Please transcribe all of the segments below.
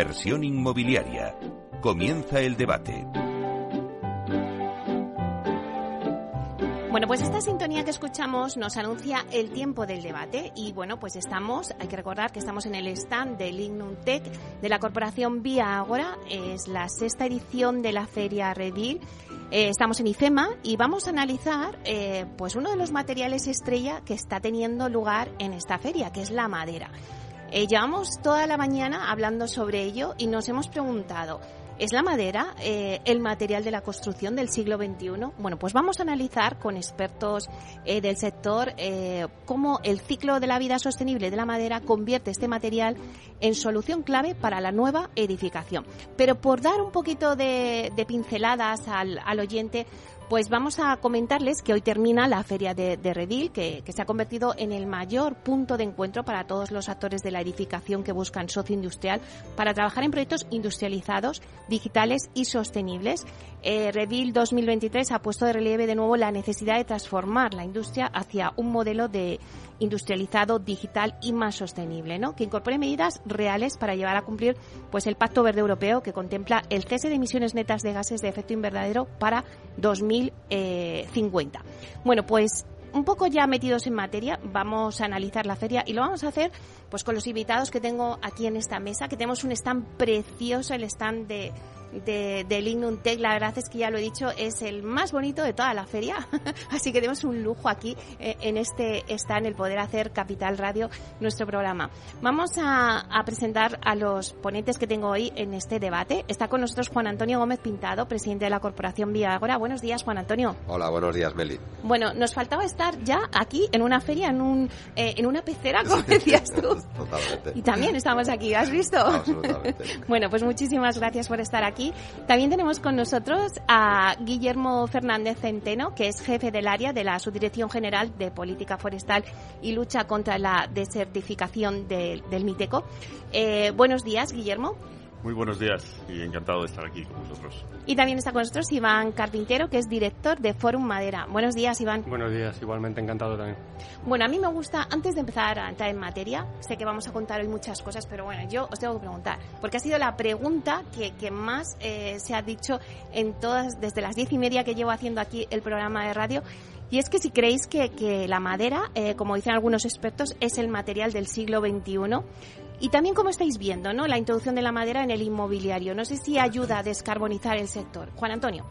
Inversión inmobiliaria. Comienza el debate. Bueno, pues esta sintonía que escuchamos nos anuncia el tiempo del debate y bueno, pues estamos, hay que recordar que estamos en el stand del Ignum Tech de la corporación Vía Agora, es la sexta edición de la feria Redil. Eh, estamos en IFEMA y vamos a analizar eh, pues uno de los materiales estrella que está teniendo lugar en esta feria, que es la madera. Eh, llevamos toda la mañana hablando sobre ello y nos hemos preguntado, ¿Es la madera eh, el material de la construcción del siglo XXI? Bueno, pues vamos a analizar con expertos eh, del sector eh, cómo el ciclo de la vida sostenible de la madera convierte este material en solución clave para la nueva edificación. Pero por dar un poquito de, pinceladas al, al oyente, pues vamos a comentarles que hoy termina la feria de, Redil, que, se ha convertido en el mayor punto de encuentro para todos los actores de la edificación que buscan socio industrial para trabajar en proyectos industrializados, digitales y sostenibles. Eh, Redil 2023 ha puesto de relieve de nuevo la necesidad de transformar la industria hacia un modelo de industrializado, digital y más sostenible, ¿no? Que incorpore medidas reales para llevar a cumplir pues el Pacto Verde Europeo que contempla el cese de emisiones netas de gases de efecto invernadero para 2050. Bueno, pues un poco ya metidos en materia, vamos a analizar la feria y lo vamos a hacer pues con los invitados que tengo aquí en esta mesa, que tenemos un stand precioso, el stand de de, de Tech, la verdad es que ya lo he dicho, es el más bonito de toda la feria. Así que tenemos un lujo aquí eh, en este está en el poder hacer Capital Radio nuestro programa. Vamos a, presentar a los ponentes que tengo hoy en este debate. Está con nosotros Juan Antonio Gómez Pintado, presidente de la Corporación Vía Agora. Buenos días, Juan Antonio. Hola, buenos días, Meli. Bueno, nos faltaba estar ya aquí en una feria, en, un, eh, en una pecera, como decías tú. Totalmente. Y también estamos aquí, ¿has visto? Absolutamente. bueno, pues muchísimas gracias por estar aquí también tenemos con nosotros a Guillermo Fernández Centeno, que es jefe del área de la Subdirección General de Política Forestal y Lucha contra la Desertificación del, MITECO. Eh, buenos días, Guillermo. Muy buenos días y encantado de estar aquí con vosotros. Y también está con nosotros Iván Carpintero, que es director de Forum Madera. Buenos días, Iván. Buenos días, igualmente encantado también. Bueno, a mí me gusta, antes de empezar a entrar en materia, sé que vamos a contar hoy muchas cosas, pero bueno, yo os tengo que preguntar, porque ha sido la pregunta que, que más eh, se ha dicho en todas, desde las diez y media que llevo haciendo aquí el programa de radio, y es que si creéis que, que la madera, eh, como dicen algunos expertos, es el material del siglo XXI, y también como estáis viendo, ¿no? La introducción de la madera en el inmobiliario. No sé si ayuda a descarbonizar el sector. Juan Antonio.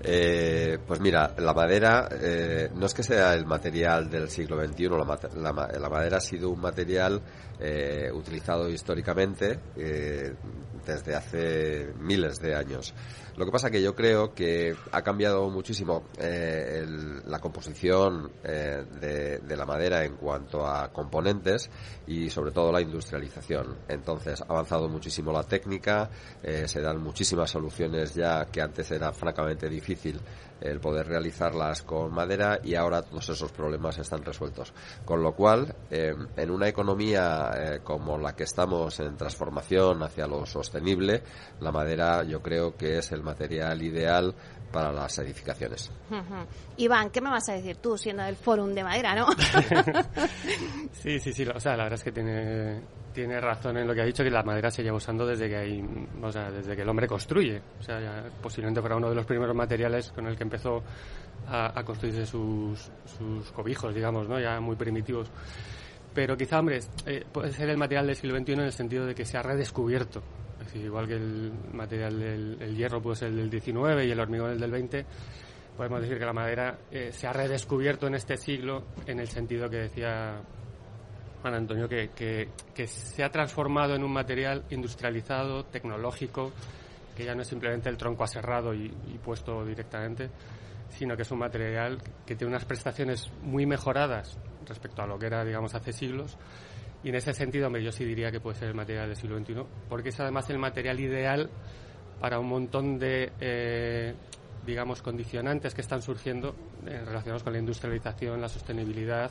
Eh, pues mira, la madera eh, no es que sea el material del siglo XXI, la, madera ha sido un material eh, utilizado históricamente desde hace miles de años. Lo que pasa que yo creo que ha cambiado muchísimo eh, la composición eh, de, la madera en cuanto a componentes y sobre todo la industrialización. Entonces ha avanzado muchísimo la técnica, eh, se dan muchísimas soluciones ya que antes era francamente difícil el poder realizarlas con madera y ahora todos esos problemas están resueltos. Con lo cual, eh, en una economía eh, como la que estamos en transformación hacia lo sostenible, la madera yo creo que es el material ideal para las edificaciones. Iván, ¿qué me vas a decir tú siendo del Fórum de Madera, no? sí, sí, sí, o sea, la verdad es que tiene tiene razón en lo que ha dicho que la madera se lleva usando desde que hay, o sea, desde que el hombre construye. O sea, posiblemente fuera uno de los primeros materiales con el que empezó a, construirse sus, sus, cobijos, digamos, ¿no? Ya muy primitivos. Pero quizá, hombre, eh, puede ser el material del siglo XXI en el sentido de que se ha redescubierto. Igual que el material del hierro puede ser el del XIX y el hormigón el del XX, podemos decir que la madera eh, se ha redescubierto en este siglo en el sentido que decía Juan Antonio, que, que, se ha transformado en un material industrializado, tecnológico, que ya no es simplemente el tronco aserrado y, puesto directamente, sino que es un material que tiene unas prestaciones muy mejoradas respecto a lo que era, digamos, hace siglos. Y en ese sentido, hombre, yo sí diría que puede ser el material del siglo XXI, porque es además el material ideal para un montón de, eh, digamos, condicionantes que están surgiendo eh, relacionados con la industrialización, la sostenibilidad,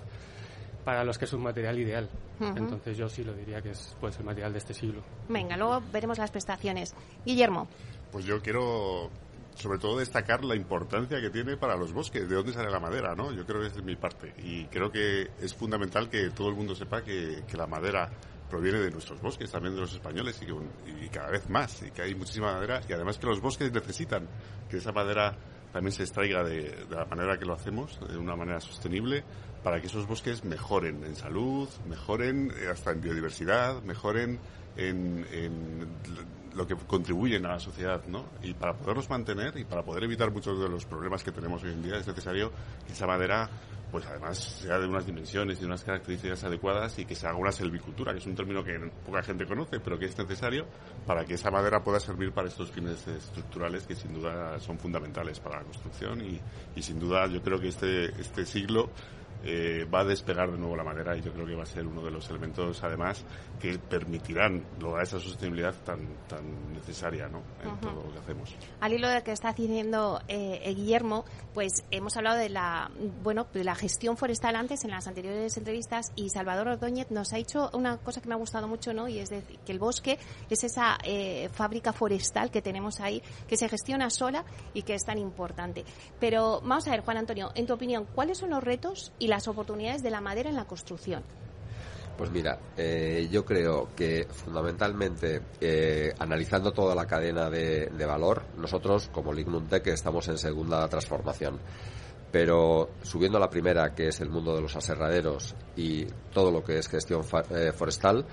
para los que es un material ideal. Entonces yo sí lo diría que es pues el material de este siglo. Venga, luego veremos las prestaciones. Guillermo. Pues yo quiero sobre todo destacar la importancia que tiene para los bosques, de dónde sale la madera, ¿no? Yo creo que es mi parte. Y creo que es fundamental que todo el mundo sepa que, que la madera proviene de nuestros bosques, también de los españoles, y, cada vez más, y que hay muchísima madera, y además que los bosques necesitan que esa madera también se extraiga de, la manera que lo hacemos, de una manera sostenible, para que esos bosques mejoren en salud, mejoren eh, hasta en biodiversidad, mejoren en, en lo que contribuyen a la sociedad, ¿no? Y para poderlos mantener y para poder evitar muchos de los problemas que tenemos hoy en día es necesario que esa madera pues además sea de unas dimensiones y unas características adecuadas y que se haga una selvicultura, que es un término que poca gente conoce, pero que es necesario para que esa madera pueda servir para estos fines estructurales que sin duda son fundamentales para la construcción y, y sin duda yo creo que este, este siglo eh, va a despegar de nuevo la madera y yo creo que va a ser uno de los elementos, además, que permitirán lograr esa sostenibilidad tan, tan necesaria ¿no? en todo lo que hacemos. Al hilo de que está diciendo eh, Guillermo, pues hemos hablado de la, bueno, de la gestión forestal antes en las anteriores entrevistas y Salvador Ordóñez nos ha dicho una cosa que me ha gustado mucho, ¿no? Y es decir, que el bosque es esa eh, fábrica forestal que tenemos ahí, que se gestiona sola y que es tan importante. Pero vamos a ver, Juan Antonio, en tu opinión, ¿cuáles son los retos y las oportunidades de la madera en la construcción? Pues mira, eh, yo creo que fundamentalmente, eh, analizando toda la cadena de, valor, nosotros como Lignuntec estamos en segunda transformación. Pero subiendo a la primera, que es el mundo de los aserraderos y todo lo que es gestión eh, forestal,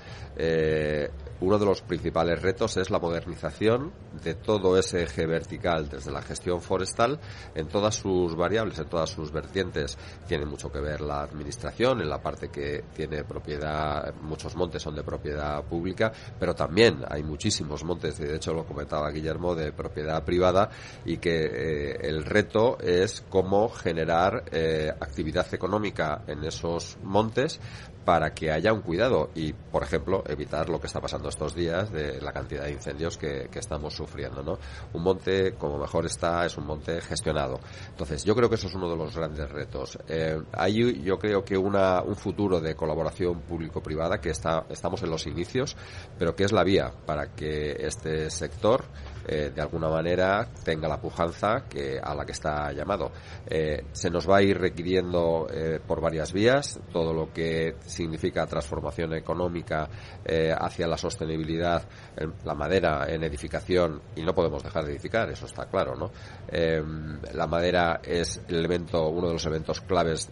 uno de los principales retos es la modernización de todo ese eje vertical desde la gestión forestal en todas sus variables, en todas sus vertientes. Tiene mucho que ver la administración en la parte que tiene propiedad, muchos montes son de propiedad pública, pero también hay muchísimos montes, de hecho lo comentaba Guillermo, de propiedad privada y que eh, el reto es cómo generar eh, actividad económica en esos montes para que haya un cuidado y, por ejemplo, evitar lo que está pasando estos días de la cantidad de incendios que, estamos sufriendo, ¿no? Un monte, como mejor está, es un monte gestionado. Entonces, yo creo que eso es uno de los grandes retos. Eh, hay, yo creo que una, un futuro de colaboración público-privada que está, estamos en los inicios, pero que es la vía para que este sector eh, de alguna manera tenga la pujanza que a la que está llamado. Eh, se nos va a ir requiriendo eh, por varias vías todo lo que significa transformación económica hacia la sostenibilidad, la madera en edificación y no podemos dejar de edificar, eso está claro, ¿no? la madera es el elemento, uno de los elementos claves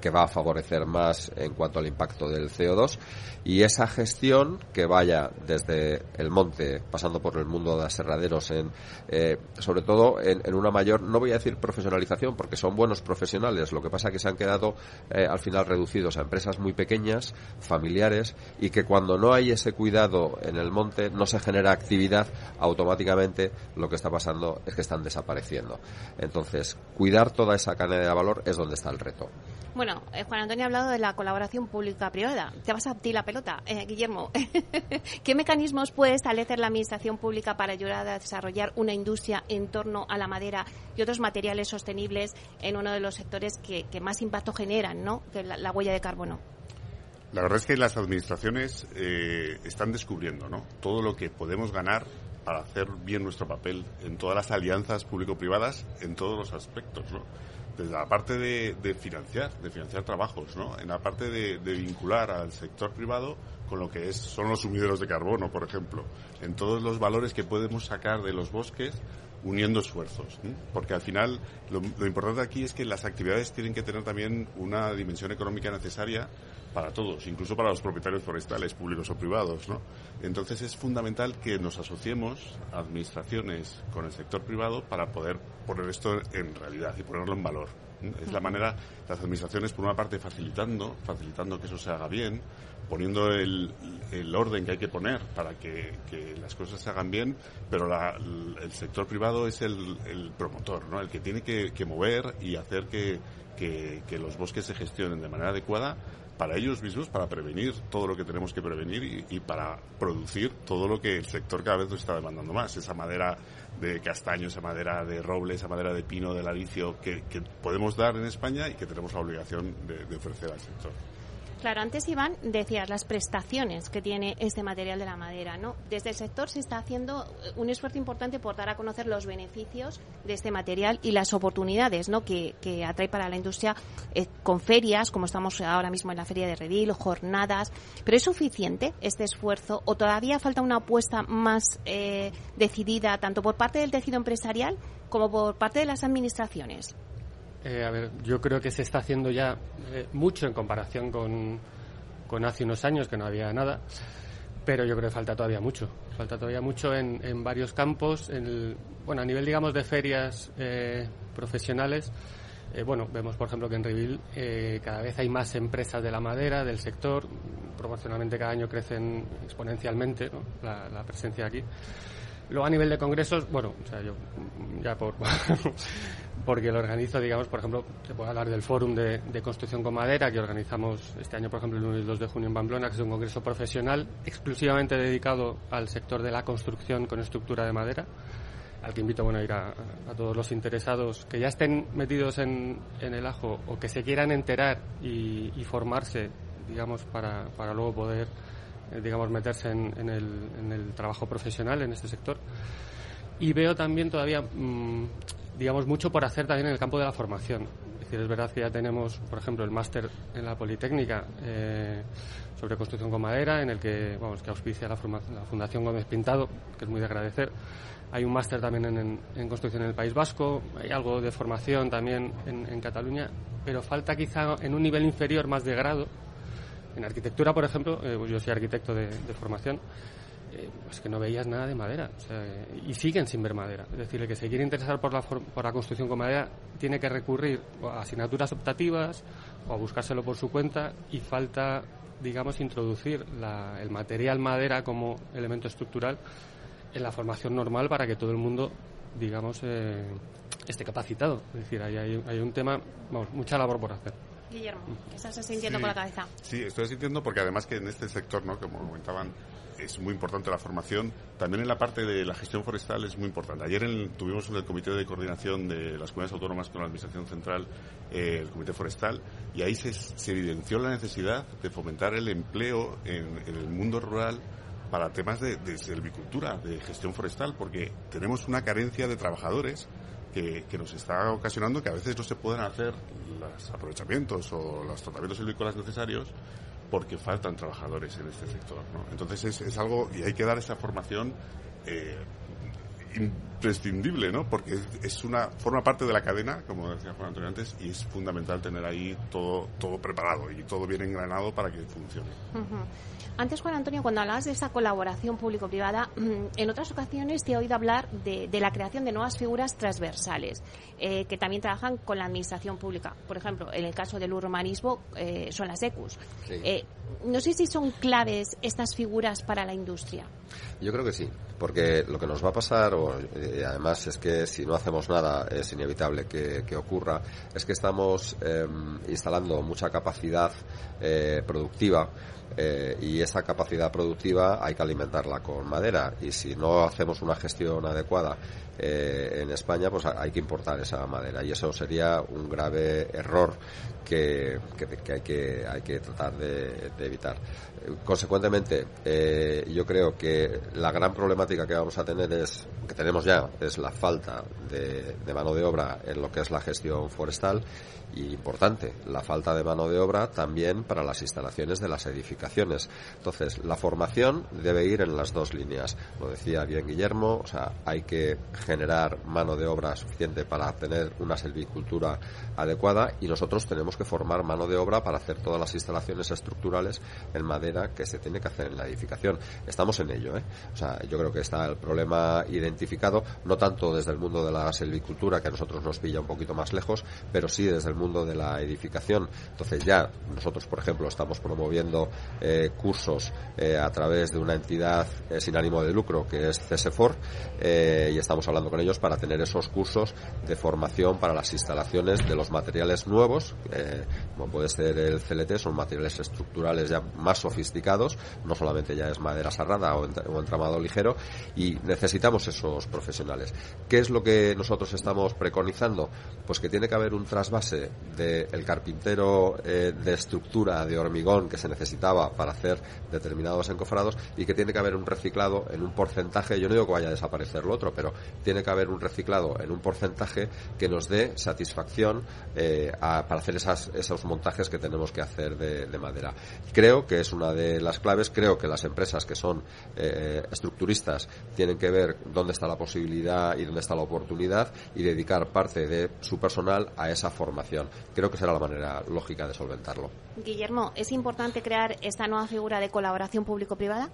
que va a favorecer más en cuanto al impacto del CO2 y esa gestión que vaya desde el monte pasando por el mundo de aserraderos en eh, sobre todo en, una mayor no voy a decir profesionalización porque son buenos profesionales lo que pasa que se han quedado eh, al final reducidos a empresas muy pequeñas familiares y que cuando no hay ese cuidado en el monte no se genera actividad automáticamente lo que está pasando es que están desapareciendo. Entonces cuidar toda esa cadena de valor es donde está el reto. Bueno, eh, Juan Antonio ha hablado de la colaboración pública-privada. Te vas a ti la eh, Guillermo. ¿Qué mecanismos puede establecer la Administración Pública para ayudar a desarrollar una industria en torno a la madera y otros materiales sostenibles en uno de los sectores que, más impacto generan, ¿no? Que la, la huella de carbono. La verdad es que las administraciones eh, están descubriendo ¿no? todo lo que podemos ganar para hacer bien nuestro papel en todas las alianzas público-privadas en todos los aspectos. ¿no? Desde la parte de, financiar, de financiar trabajos, ¿no? En la parte de, vincular al sector privado con lo que es, son los sumideros de carbono, por ejemplo, en todos los valores que podemos sacar de los bosques uniendo esfuerzos, porque al final lo, lo importante aquí es que las actividades tienen que tener también una dimensión económica necesaria para todos, incluso para los propietarios forestales, públicos o privados, ¿no? Entonces es fundamental que nos asociemos administraciones con el sector privado para poder poner esto en realidad y ponerlo en valor. Es la manera, las administraciones por una parte facilitando, facilitando que eso se haga bien, poniendo el, orden que hay que poner para que, las cosas se hagan bien, pero el sector privado es el, promotor, ¿no? El que tiene que, mover y hacer que, que los bosques se gestionen de manera adecuada para ellos mismos, para prevenir todo lo que tenemos que prevenir y, para producir todo lo que el sector cada vez nos está demandando más. Esa madera de castaño, esa madera de roble, esa madera de pino, de laricio que, podemos dar en España y que tenemos la obligación de, ofrecer al sector. Claro, antes Iván decías las prestaciones que tiene este material de la madera, ¿no? Desde el sector se está haciendo eh, un esfuerzo importante por dar a conocer los beneficios de este material y las oportunidades, ¿no? Que, atrae para la industria eh, con ferias, como estamos ahora mismo en la feria de Redil, jornadas. Pero es suficiente este esfuerzo o todavía falta una apuesta más eh, decidida tanto por parte del tejido empresarial como por parte de las administraciones. Eh, a ver, yo creo que se está haciendo ya eh, mucho en comparación con, con, hace unos años, que no había nada, pero yo creo que falta todavía mucho. Falta todavía mucho en, en varios campos. En bueno, a nivel, digamos, de ferias eh, profesionales, bueno, vemos, por ejemplo, que en Reveal cada vez hay más empresas de la madera, del sector. Proporcionalmente cada año crecen exponencialmente la, la presencia aquí. Luego a nivel de congresos, bueno, o sea, yo ya por porque lo organizo, digamos, por ejemplo, se puede hablar del Fórum de, Construcción con Madera que organizamos este año, por ejemplo, el 1 y el 2 de junio en Pamplona, que es un congreso profesional exclusivamente dedicado al sector de la construcción con estructura de madera, al que invito bueno, a ir a, todos los interesados que ya estén metidos en, el ajo o que se quieran enterar y, formarse, digamos, para, para luego poder digamos, meterse en, el, trabajo profesional en este sector. Y veo también todavía, mm, digamos, mucho por hacer también en el campo de la formación. Es decir, es verdad que ya tenemos, por ejemplo, el máster en la Politécnica eh, sobre construcción con madera, en el que, vamos, que auspicia la, Fundación Gómez Pintado, que es muy de agradecer. Hay un máster también en, construcción en el País Vasco, hay algo de formación también en, en Cataluña, pero falta quizá en un nivel inferior más de grado, en arquitectura, por ejemplo, eh, yo soy arquitecto de, formación, eh, pues que no veías nada de madera. y siguen sin ver madera. Es decir, que se quiere interesar por la, por la construcción con madera tiene que recurrir a asignaturas optativas o a buscárselo por su cuenta y falta, digamos, introducir el material madera como elemento estructural en la formación normal para que todo el mundo, digamos, eh, esté capacitado. Es decir, hay, hay, un tema, vamos, mucha labor por hacer. Guillermo, estás sintiendo con la cabeza. Sí, estoy sintiendo porque además que en este sector, ¿no? como comentaban, es muy importante la formación. También en la parte de la gestión forestal es muy importante. Ayer tuvimos en el Comité de Coordinación de las Comunidades Autónomas con la Administración Central, eh, el Comité Forestal, y ahí se, evidenció la necesidad de fomentar el empleo en, el mundo rural para temas de, de silvicultura, de gestión forestal, porque tenemos una carencia de trabajadores que, nos está ocasionando que a veces no se pueden hacer los aprovechamientos o los tratamientos silvícolas necesarios porque faltan trabajadores en este sector. Entonces es, algo, y hay que dar esa formación eh, imprescindible, ¿no? Porque es una forma parte de la cadena, como decía Juan Antonio antes, y es fundamental tener ahí todo todo preparado y todo bien engranado para que funcione. Antes, Juan Antonio, cuando hablabas de esa colaboración público-privada, mm, en otras ocasiones te he oído hablar de, la creación de nuevas figuras transversales eh, que también trabajan con la administración pública. Por ejemplo, en el caso del urbanismo eh, son las ECUS. Eh, no sé si son claves estas figuras para la industria. Yo creo que sí, porque lo que nos va a pasar, o, además es que si no hacemos nada es inevitable que, ocurra, es que estamos em, instalando mucha capacidad productiva eh, y esa capacidad productiva hay que alimentarla con madera y si no hacemos una gestión adecuada eh, en España pues hay que importar esa madera y eso sería un grave error que, hay, que hay que tratar de, evitar. Consecuentemente, eh, yo creo que la gran problemática que vamos a tener es, que tenemos ya, es la falta de, de mano de obra en lo que es la gestión forestal y importante, la falta de mano de obra también para las instalaciones de las edificaciones. Entonces, la formación debe ir en las dos líneas. Lo decía bien Guillermo, o sea, hay que generar mano de obra suficiente para tener una silvicultura adecuada y nosotros tenemos que formar mano de obra para hacer todas las instalaciones estructurales en madera que se tiene que hacer en la edificación. Estamos en ello, ¿eh? O sea, yo creo que está el problema identificado, no tanto desde el mundo de la silvicultura, que a nosotros nos pilla un poquito más lejos, pero sí desde el mundo de la edificación. Entonces ya nosotros, por ejemplo, estamos promoviendo eh, cursos eh, a través de una entidad eh, sin ánimo de lucro que es CSFOR y estamos hablando con ellos para tener esos cursos de formación para las instalaciones de los materiales nuevos, como puede ser el CLT, son materiales estructurales ya más sofisticados, no solamente ya es madera sarrada o, entramado ligero y necesitamos esos profesionales profesionales. ¿Qué es lo que nosotros estamos preconizando? Pues que tiene que haber un trasvase del carpintero eh, de estructura de hormigón que se necesitaba para hacer determinados encofrados y que tiene que haber un reciclado en un porcentaje, yo no digo que vaya a desaparecer lo otro, pero tiene que haber un reciclado en un porcentaje que nos dé satisfacción eh, para hacer esas, esos montajes que tenemos que hacer de, madera. Creo que es una de las claves, creo que las empresas que son eh, estructuristas tienen que ver dónde está la posibilidad y dónde está la oportunidad y dedicar parte de su personal a esa formación. Creo que será la manera lógica de solventarlo. Guillermo, ¿es importante crear esta nueva figura de colaboración público-privada?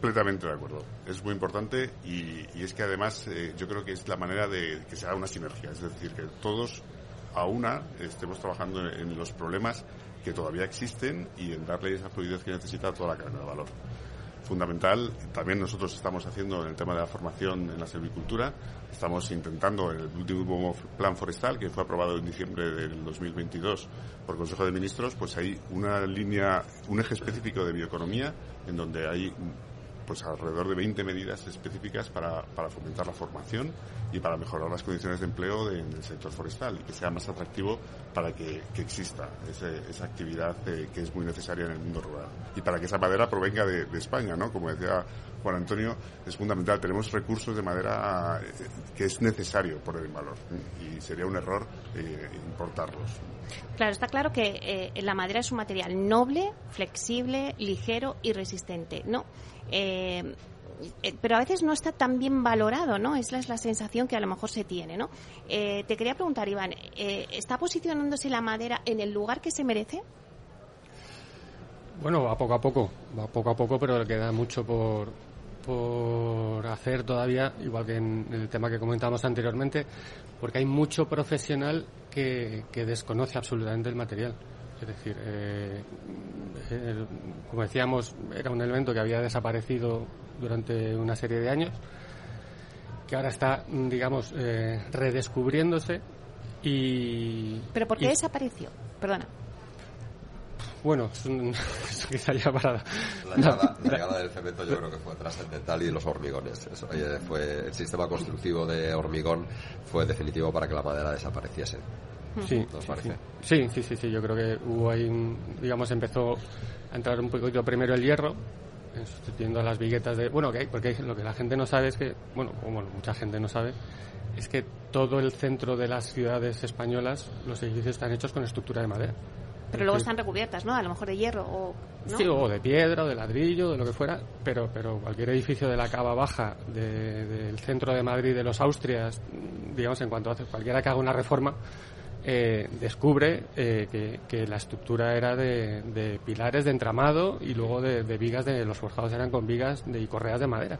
Completamente de acuerdo. Es muy importante y, es que además eh, yo creo que es la manera de que se haga una sinergia. Es decir, que todos a una estemos trabajando en los problemas que todavía existen y en darle esa fluidez que necesita toda la cadena de valor fundamental. También nosotros estamos haciendo en el tema de la formación en la silvicultura. Estamos intentando en el último plan forestal que fue aprobado en diciembre del 2022 por Consejo de Ministros, pues hay una línea, un eje específico de bioeconomía en donde hay pues alrededor de 20 medidas específicas para, para fomentar la formación y para mejorar las condiciones de empleo en el sector forestal y que sea más atractivo para que, exista esa actividad eh, que es muy necesaria en el mundo rural. Y para que esa madera provenga de, España, ¿no? Como decía Juan Antonio, es fundamental. Tenemos recursos de madera eh, que es necesario poner en valor y sería un error eh, importarlos. Claro, está claro que la madera es un material noble, flexible, ligero y resistente. No, eh, eh, pero a veces no está tan bien valorado, ¿no? Esa es la sensación que a lo mejor se tiene, ¿no? Eh, te quería preguntar, Iván, ¿está posicionándose la madera en el lugar que se merece? Bueno, va poco a poco, va poco a poco, pero queda mucho por, por hacer todavía, igual que en el tema que comentábamos anteriormente, porque hay mucho profesional que desconoce absolutamente el material. Es decir, eh, como decíamos, era un elemento que había desaparecido durante una serie de años, que ahora está, digamos, eh, redescubriéndose y... ¿Pero por qué desapareció? Perdona. Bueno, es quizá ya para... La llegada, del cemento yo creo que fue trascendental y los hormigones. Eso, fue, el sistema constructivo de hormigón fue definitivo para que la madera desapareciese. Sí, Sí, sí, sí, sí, yo creo que hubo ahí, digamos, empezó a entrar un poquito primero el hierro, sustituyendo a las viguetas de... Bueno, porque lo que la gente no sabe es que, bueno, bueno, mucha gente no sabe, es que todo el centro de las ciudades españolas, los edificios están hechos con estructura de madera. Pero luego están recubiertas, ¿no? A lo mejor de hierro o... Sí, o de piedra, o de ladrillo, de lo que fuera, pero, pero cualquier edificio de la cava baja del centro de Madrid, de los Austrias, digamos, en cuanto a cualquiera que haga una reforma, eh, descubre eh, que, la estructura era de, pilares de entramado y luego de, vigas de los forjados eran con vigas de, y correas de madera.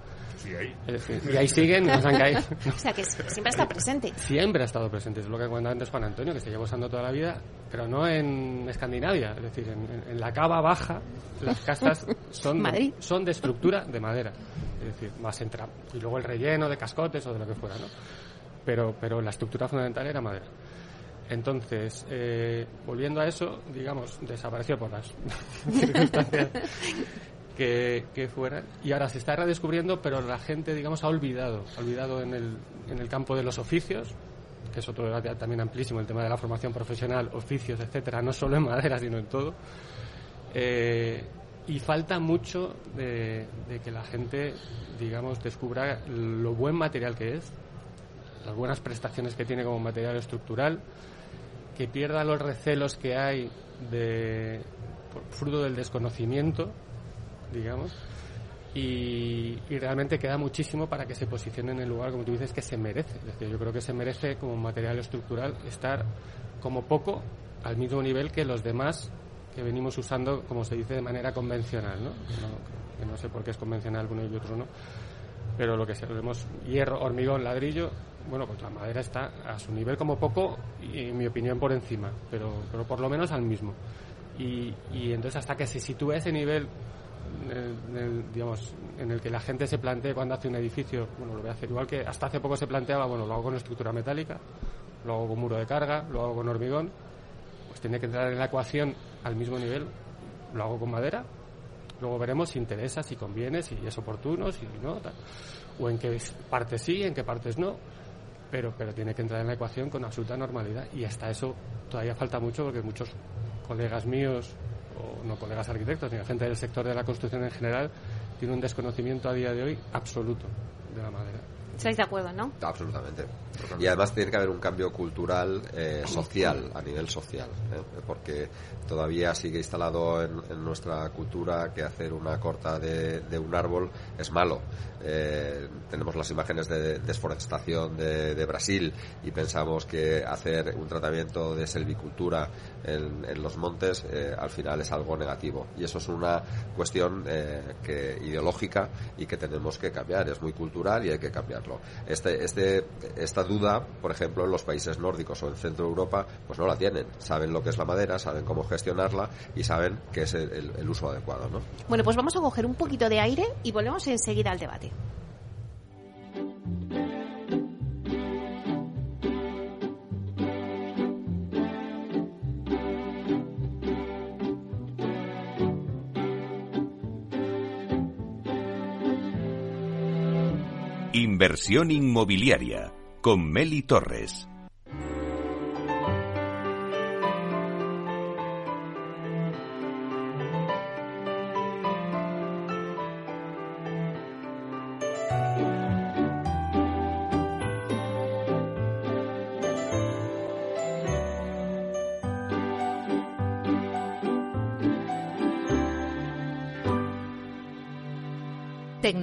y ahí siguen y nos han caído. o sea que siempre está presente. Siempre ha estado presente. Es lo que comentaba antes Juan Antonio, que se lleva usando toda la vida, pero no en Escandinavia. Es decir, en, la cava baja, las casas son, de, son de estructura de madera. Es decir, más entra Y luego el relleno de cascotes o de lo que fuera, ¿no? Pero, pero la estructura fundamental era madera. Entonces, eh, volviendo a eso, digamos, desapareció por las circunstancias que, que fueran. Y ahora se está redescubriendo, pero la gente, digamos, ha olvidado. Ha olvidado en el, en el campo de los oficios, que es otro debate también amplísimo, el tema de la formación profesional, oficios, etcétera, no solo en madera, sino en todo. Eh, y falta mucho de, de, que la gente, digamos, descubra lo buen material que es, las buenas prestaciones que tiene como material estructural, que pierda los recelos que hay de fruto del desconocimiento, digamos, y, realmente queda muchísimo para que se posicione en el lugar, como tú dices, que se merece. Es decir, yo creo que se merece como material estructural estar como poco al mismo nivel que los demás que venimos usando, como se dice, de manera convencional, ¿no? Que no, sé por qué es convencional uno y otro no, pero lo que vemos hierro, hormigón, ladrillo, bueno, pues la madera está a su nivel como poco y en mi opinión por encima, pero, pero por lo menos al mismo. Y, y entonces hasta que se sitúe ese nivel en el, digamos, en el que la gente se plantee cuando hace un edificio, bueno, lo voy a hacer igual que hasta hace poco se planteaba, bueno, lo hago con estructura metálica, lo hago con muro de carga, lo hago con hormigón, pues tiene que entrar en la ecuación al mismo nivel, lo hago con madera Luego veremos si interesa, si conviene, si es oportuno, si no, o en qué partes sí, en qué partes no. Pero, pero tiene que entrar en la ecuación con absoluta normalidad. Y hasta eso todavía falta mucho porque muchos colegas míos, o no colegas arquitectos, ni gente del sector de la construcción en general, tiene un desconocimiento a día de hoy absoluto de la madera. ¿Estáis de acuerdo, no? Absolutamente. Y además tiene que haber un cambio cultural, eh, social, a nivel social, ¿eh? porque todavía sigue instalado en, nuestra cultura que hacer una corta de, un árbol es malo. Eh, tenemos las imágenes de desforestación de, Brasil y pensamos que hacer un tratamiento de selvicultura en, los montes al final es algo negativo. Y eso es una cuestión que, ideológica y que tenemos que cambiar. Es muy cultural y hay que cambiarlo. Este, este, esta duda, por ejemplo, en los países nórdicos o en Centro Europa, pues no la tienen. Saben lo que es la madera, saben cómo gestionarla y saben que es el, el uso adecuado, ¿no? Bueno, pues vamos a coger un poquito de aire y volvemos enseguida al debate. Inversión inmobiliaria con Meli Torres.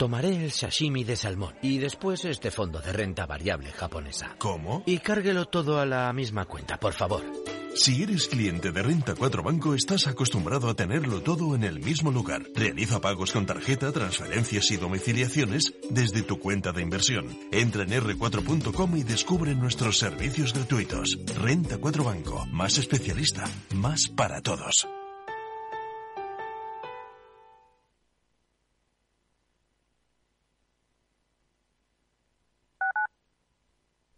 Tomaré el sashimi de salmón y después este fondo de renta variable japonesa. ¿Cómo? Y cárguelo todo a la misma cuenta, por favor. Si eres cliente de Renta 4 Banco, estás acostumbrado a tenerlo todo en el mismo lugar. Realiza pagos con tarjeta, transferencias y domiciliaciones desde tu cuenta de inversión. Entra en r4.com y descubre nuestros servicios gratuitos. Renta 4 Banco, más especialista, más para todos.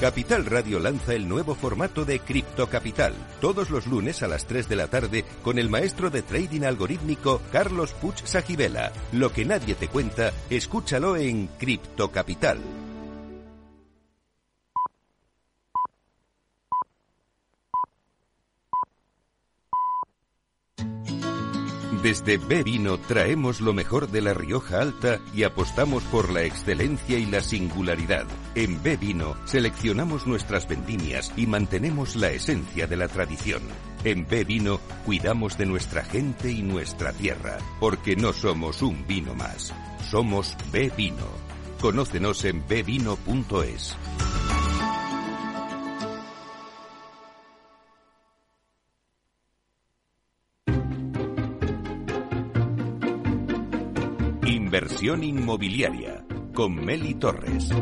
Capital Radio lanza el nuevo formato de Cripto Capital, todos los lunes a las 3 de la tarde con el maestro de trading algorítmico Carlos Puch Sajibela. Lo que nadie te cuenta, escúchalo en Cripto Capital. Desde B Vino traemos lo mejor de la Rioja Alta y apostamos por la excelencia y la singularidad. En B Vino seleccionamos nuestras vendimias y mantenemos la esencia de la tradición. En B Vino cuidamos de nuestra gente y nuestra tierra, porque no somos un vino más, somos B Vino. Conócenos en bvino.es. Inversión inmobiliaria con Meli Torres.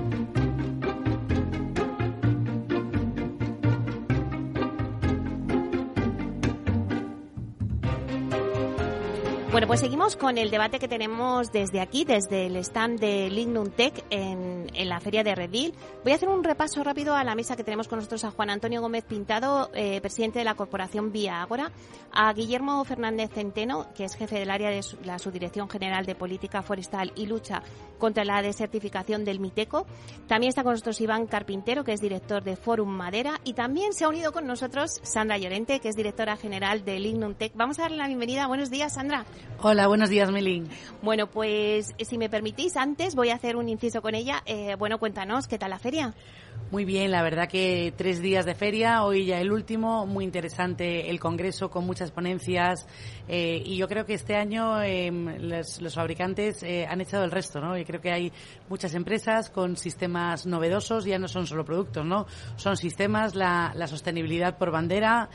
Bueno, pues seguimos con el debate que tenemos desde aquí, desde el stand de Lignum Tech en, la feria de Redil. Voy a hacer un repaso rápido a la mesa que tenemos con nosotros a Juan Antonio Gómez Pintado, eh, presidente de la corporación Vía Ágora, a Guillermo Fernández Centeno, que es jefe del área de la Subdirección General de Política Forestal y Lucha contra la Desertificación del Miteco. También está con nosotros Iván Carpintero, que es director de Forum Madera. Y también se ha unido con nosotros Sandra Llorente, que es directora general de Lignum Tech. Vamos a darle la bienvenida. Buenos días, Sandra. Hola, buenos días, Melín. Bueno, pues si me permitís, antes voy a hacer un inciso con ella. Eh, bueno, cuéntanos, ¿qué tal la feria? Muy bien, la verdad que tres días de feria, hoy ya el último, muy interesante el congreso con muchas ponencias eh, y yo creo que este año em, los, fabricantes eh, han echado el resto, ¿no? Y creo que hay muchas empresas con sistemas novedosos, ya no son solo productos, ¿no? Son sistemas, la, la sostenibilidad por bandera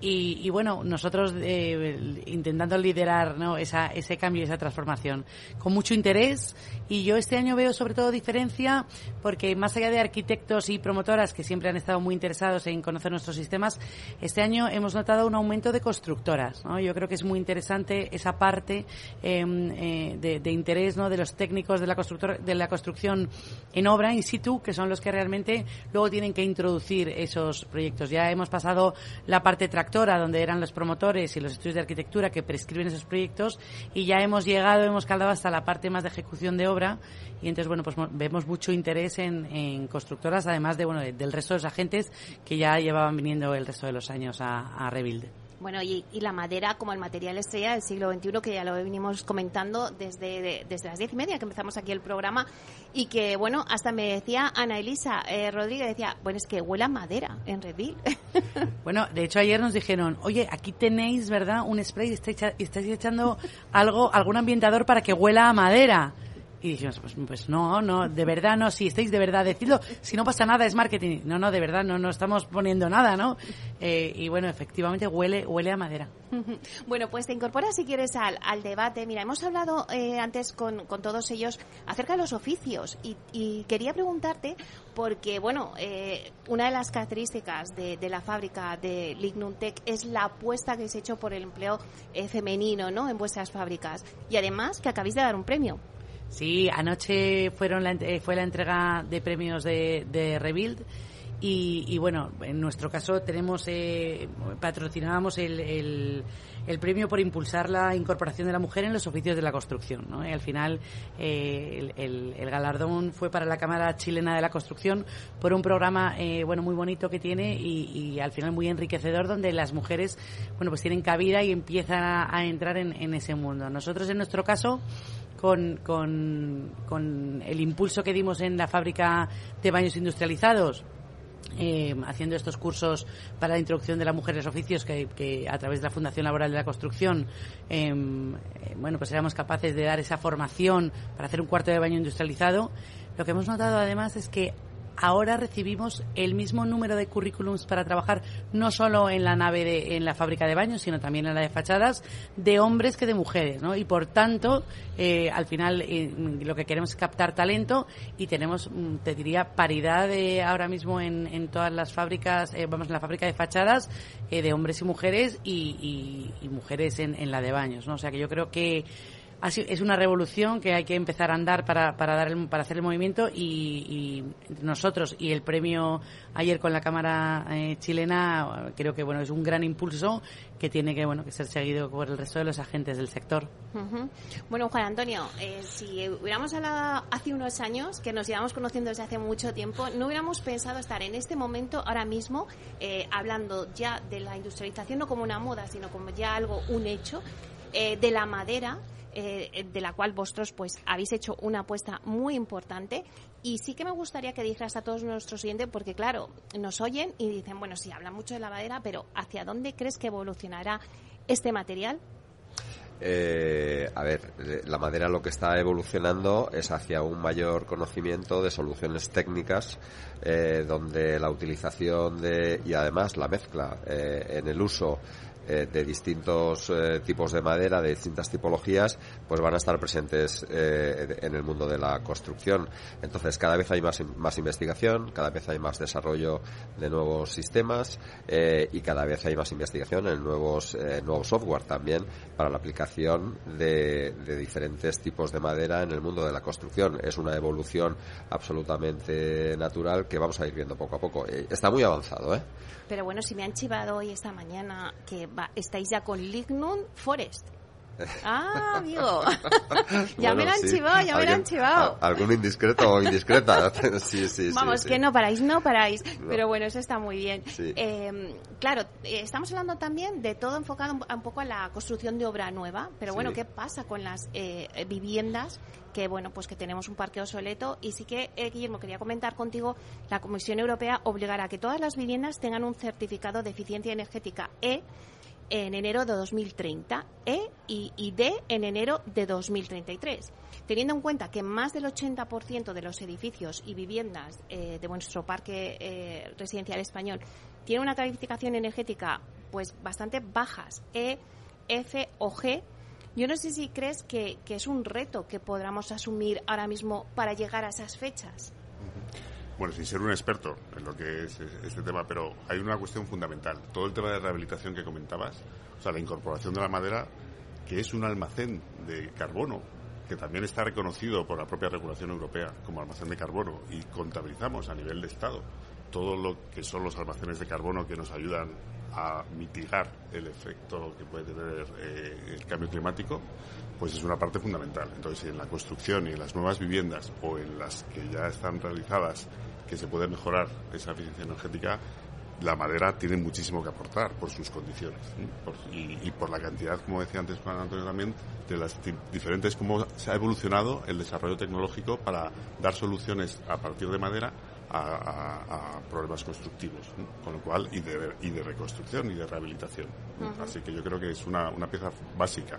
y, bueno, nosotros eh, intentando liderar ¿no? esa, ese cambio y esa transformación con mucho interés. Y yo este año veo sobre todo diferencia porque más allá de arquitectos y promotoras que siempre han estado muy interesados en conocer nuestros sistemas, este año hemos notado un aumento de constructoras. Yo creo que es muy interesante esa parte em, eh, de, interés ¿no? de los técnicos de la, constructora, de la construcción en obra, in situ, que son los que realmente luego tienen que introducir esos proyectos. Ya hemos pasado la parte donde eran los promotores y los estudios de arquitectura que prescriben esos proyectos, y ya hemos llegado, hemos calado hasta la parte más de ejecución de obra, y entonces, bueno, pues vemos mucho interés en, constructoras, de, bueno, del resto de los agentes que ya llevaban viniendo el resto de los años a, a Rebuild. Bueno, y, la madera como el material estrella del siglo XXI, que ya lo venimos comentando desde, desde las diez y media que empezamos aquí el programa, y que, bueno, hasta me decía Ana Elisa eh, Rodríguez, decía, bueno, es que huele a madera en Redil. Bueno, de hecho ayer nos dijeron, oye, aquí tenéis, ¿verdad?, un spray y estáis echando algo, algún ambientador para que huela a madera. Y dijimos, pues, pues, no, no, de verdad no, si estáis de verdad, decidlo, si no pasa nada es marketing. No, no, de verdad no, no estamos poniendo nada, ¿no? Eh, y bueno, efectivamente huele, huele a madera. Bueno, pues te incorporas si quieres al, al debate. Mira, hemos hablado eh, antes con, con, todos ellos acerca de los oficios y, quería preguntarte porque, bueno, eh, una de las características de, la fábrica de Lignum Tech es la apuesta que se ha hecho por el empleo femenino, ¿no? En vuestras fábricas y además que acabáis de dar un premio. Sí, anoche fueron la, eh, fue la entrega de premios de, de Rebuild. Y, bueno, en nuestro caso tenemos, eh, patrocinábamos el, el, premio por impulsar la incorporación de la mujer en los oficios de la construcción. ¿no? Y al final eh, el, el, galardón fue para la Cámara Chilena de la Construcción por un programa eh, bueno muy bonito que tiene y, y, al final muy enriquecedor donde las mujeres bueno pues tienen cabida y empiezan a, a entrar en, en ese mundo. Nosotros en nuestro caso con, con, el impulso que dimos en la fábrica de baños industrializados, eh, haciendo estos cursos para la introducción de la mujer en los oficios que, a través de la Fundación Laboral de la Construcción, em, eh, bueno, pues éramos capaces de dar esa formación para hacer un cuarto de baño industrializado. Lo que hemos notado además es que ahora recibimos el mismo número de currículums para trabajar no solo en la nave de, en la fábrica de baños, sino también en la de fachadas, de hombres que de mujeres, ¿no? Y por tanto, eh, al final eh, lo que queremos es captar talento y tenemos, mm, te diría, paridad de, ahora mismo en, en todas las fábricas, eh, vamos, en la fábrica de fachadas, de hombres y mujeres y, y, y mujeres en, en la de baños, ¿no? O sea que yo creo que es una revolución que hay que empezar a andar para, para, dar para hacer el movimiento y, nosotros y el premio ayer con la Cámara eh, chilena creo que bueno es un gran impulso que tiene que bueno que ser seguido por el resto de los agentes del sector. Bueno, Juan Antonio, eh, si hubiéramos hablado hace unos años, que nos llevamos conociendo desde hace mucho tiempo, no hubiéramos pensado estar en este momento, ahora mismo, eh, hablando ya de la industrialización no como una moda, sino como ya algo, un hecho, de la madera eh, de la cual vosotros pues habéis hecho una apuesta muy importante. Y sí que me gustaría que dijeras a todos nuestros oyentes porque claro nos oyen y dicen bueno sí hablan mucho de la madera pero hacia dónde crees que evolucionará este material eh, a ver, la madera lo que está evolucionando es hacia un mayor conocimiento de soluciones técnicas, eh, donde la utilización de y además la mezcla en el uso eh, de distintos eh, tipos de madera, de distintas tipologías, pues van a estar presentes eh, en el mundo de la construcción. Entonces, cada vez hay más, más investigación, cada vez hay más desarrollo de nuevos sistemas y cada vez hay más investigación en nuevos, nuevos software también para la aplicación de, de diferentes tipos de madera en el mundo de la construcción. Es una evolución absolutamente natural que vamos a ir viendo poco a poco. Está muy avanzado, ¿eh? Pero bueno, si me han chivado hoy esta mañana que estáis ya con Lignum Forest. Ah, amigo. ya me lo han chivado, ya me lo han chivado. ¿Algún indiscreto o indiscreta? sí, sí, Vamos, que no paráis, no paráis. Pero bueno, eso está muy bien. Em, claro, eh, estamos hablando también de todo enfocado un, poco a la construcción de obra nueva. Pero bueno, ¿qué pasa con las eh, viviendas que bueno pues que tenemos un parque obsoleto y sí que eh, Guillermo quería comentar contigo la Comisión Europea obligará a que todas las viviendas tengan un certificado de eficiencia energética E en enero de 2030 E y, D en enero de 2033. Teniendo en cuenta que más del 80% de los edificios y viviendas eh, de nuestro parque eh, residencial español tienen una calificación energética pues bastante bajas, E, F o G, yo no sé si crees que, es un reto que podamos asumir ahora mismo para llegar a esas fechas. Bueno, sin ser un experto en lo que es este tema, pero hay una cuestión fundamental. Todo el tema de rehabilitación que comentabas, o sea, la incorporación de la madera, que es un almacén de carbono, que también está reconocido por la propia regulación europea como almacén de carbono y contabilizamos a nivel de Estado todo lo que son los almacenes de carbono que nos ayudan a mitigar el efecto que puede tener eh, el cambio climático, pues es una parte fundamental. Entonces, en la construcción y en las nuevas viviendas o en las que ya están realizadas, que se puede mejorar esa eficiencia energética, la madera tiene muchísimo que aportar por sus condiciones y, por la cantidad, como decía antes Juan Antonio también, de las diferentes, cómo se ha evolucionado el desarrollo tecnológico para dar soluciones a partir de madera a, problemas constructivos, con lo cual, y de, y de reconstrucción y de rehabilitación. Así que yo creo que es una, una pieza básica.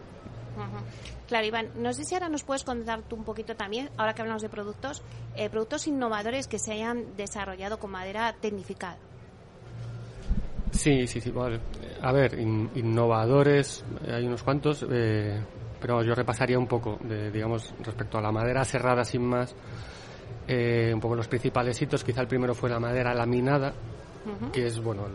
Claro, Iván, no sé si ahora nos puedes contar tú un poquito también, ahora que hablamos de productos, eh, productos innovadores que se hayan desarrollado con madera tecnificada. Sí, sí, sí. A ver, innovadores, eh, hay unos cuantos, eh, pero yo repasaría un poco, de, digamos, respecto a la madera cerrada sin más. Eh, un poco los principales hitos, quizá el primero fue la madera laminada, que es bueno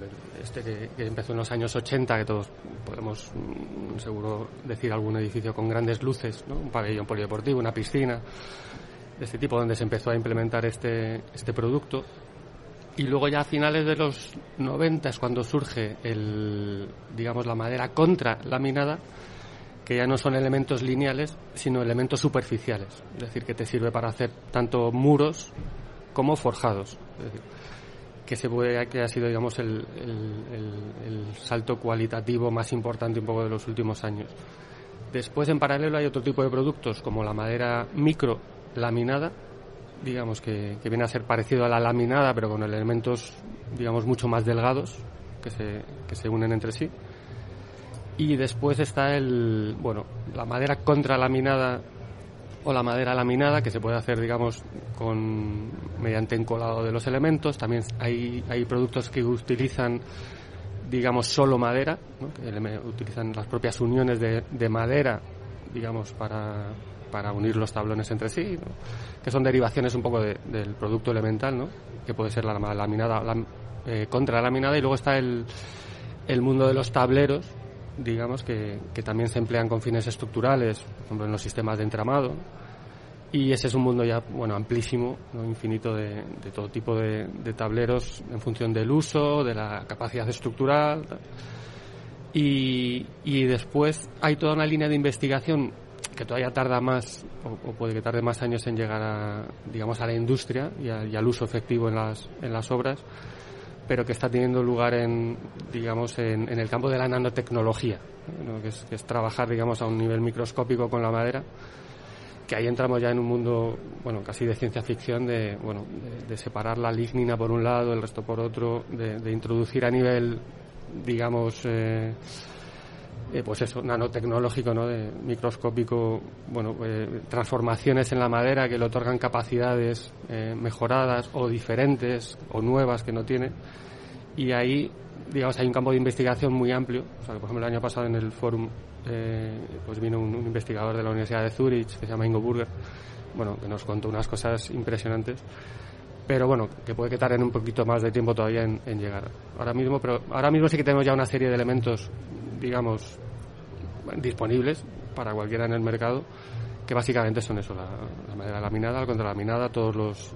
este que, empezó en los años 80, que todos podemos mm, seguro decir algún edificio con grandes luces, un pabellón polideportivo, una piscina, de este tipo, donde se empezó a implementar este, este producto. Y luego ya a finales de los 90 es cuando surge el, digamos, la madera contra laminada, que ya no son elementos lineales, sino elementos superficiales. Es decir, que te sirve para hacer tanto muros como forjados. Que se puede, que ha sido, digamos, el, salto cualitativo más importante un poco de los últimos años. Después, en paralelo, hay otro tipo de productos, como la madera micro laminada, digamos, que, que viene a ser parecido a la laminada, pero con elementos, digamos, mucho más delgados, que se, que se unen entre sí y después está el, bueno, la madera contralaminada o la madera laminada que se puede hacer, digamos, con mediante encolado de los elementos. También hay, hay productos que utilizan, digamos, solo madera, que utilizan las propias uniones de, de madera, digamos, para, para unir los tablones entre sí, que son derivaciones un poco del producto elemental, ¿no? que puede ser la laminada, la, eh, contralaminada, y luego está el, el mundo de los tableros, digamos, que, que también se emplean con fines estructurales, por ejemplo, en los sistemas de entramado. Y ese es un mundo ya, bueno, amplísimo, ¿no? infinito de, de todo tipo de, tableros en función del uso, de la capacidad estructural. Y, y después hay toda una línea de investigación que todavía tarda más, o, o puede que tarde más años en llegar a, digamos, a la industria y, a- y al uso efectivo en las, en las obras, pero que está teniendo lugar en, digamos, en, en el campo de la nanotecnología, ¿no? que, es, que es trabajar, digamos, a un nivel microscópico con la madera, que ahí entramos ya en un mundo, bueno, casi de ciencia ficción, de, bueno, de, de separar la lignina por un lado, el resto por otro, de, de introducir a nivel, digamos, eh, eh, pues eso, nanotecnológico, ¿no? De microscópico, bueno, eh, transformaciones en la madera que le otorgan capacidades eh, mejoradas o diferentes o nuevas que no tiene. Y ahí, digamos, hay un campo de investigación muy amplio. O sea, por ejemplo, el año pasado en el fórum, pues vino un, un investigador de la Universidad de Zurich que se llama Ingo Burger, bueno, que nos contó unas cosas impresionantes pero bueno, que puede que tarden un poquito más de tiempo todavía en, llegar. Ahora mismo, pero ahora mismo sí que tenemos ya una serie de elementos, digamos, disponibles para cualquiera en el mercado, que básicamente son eso, la, la madera laminada, la contralaminada, todos los,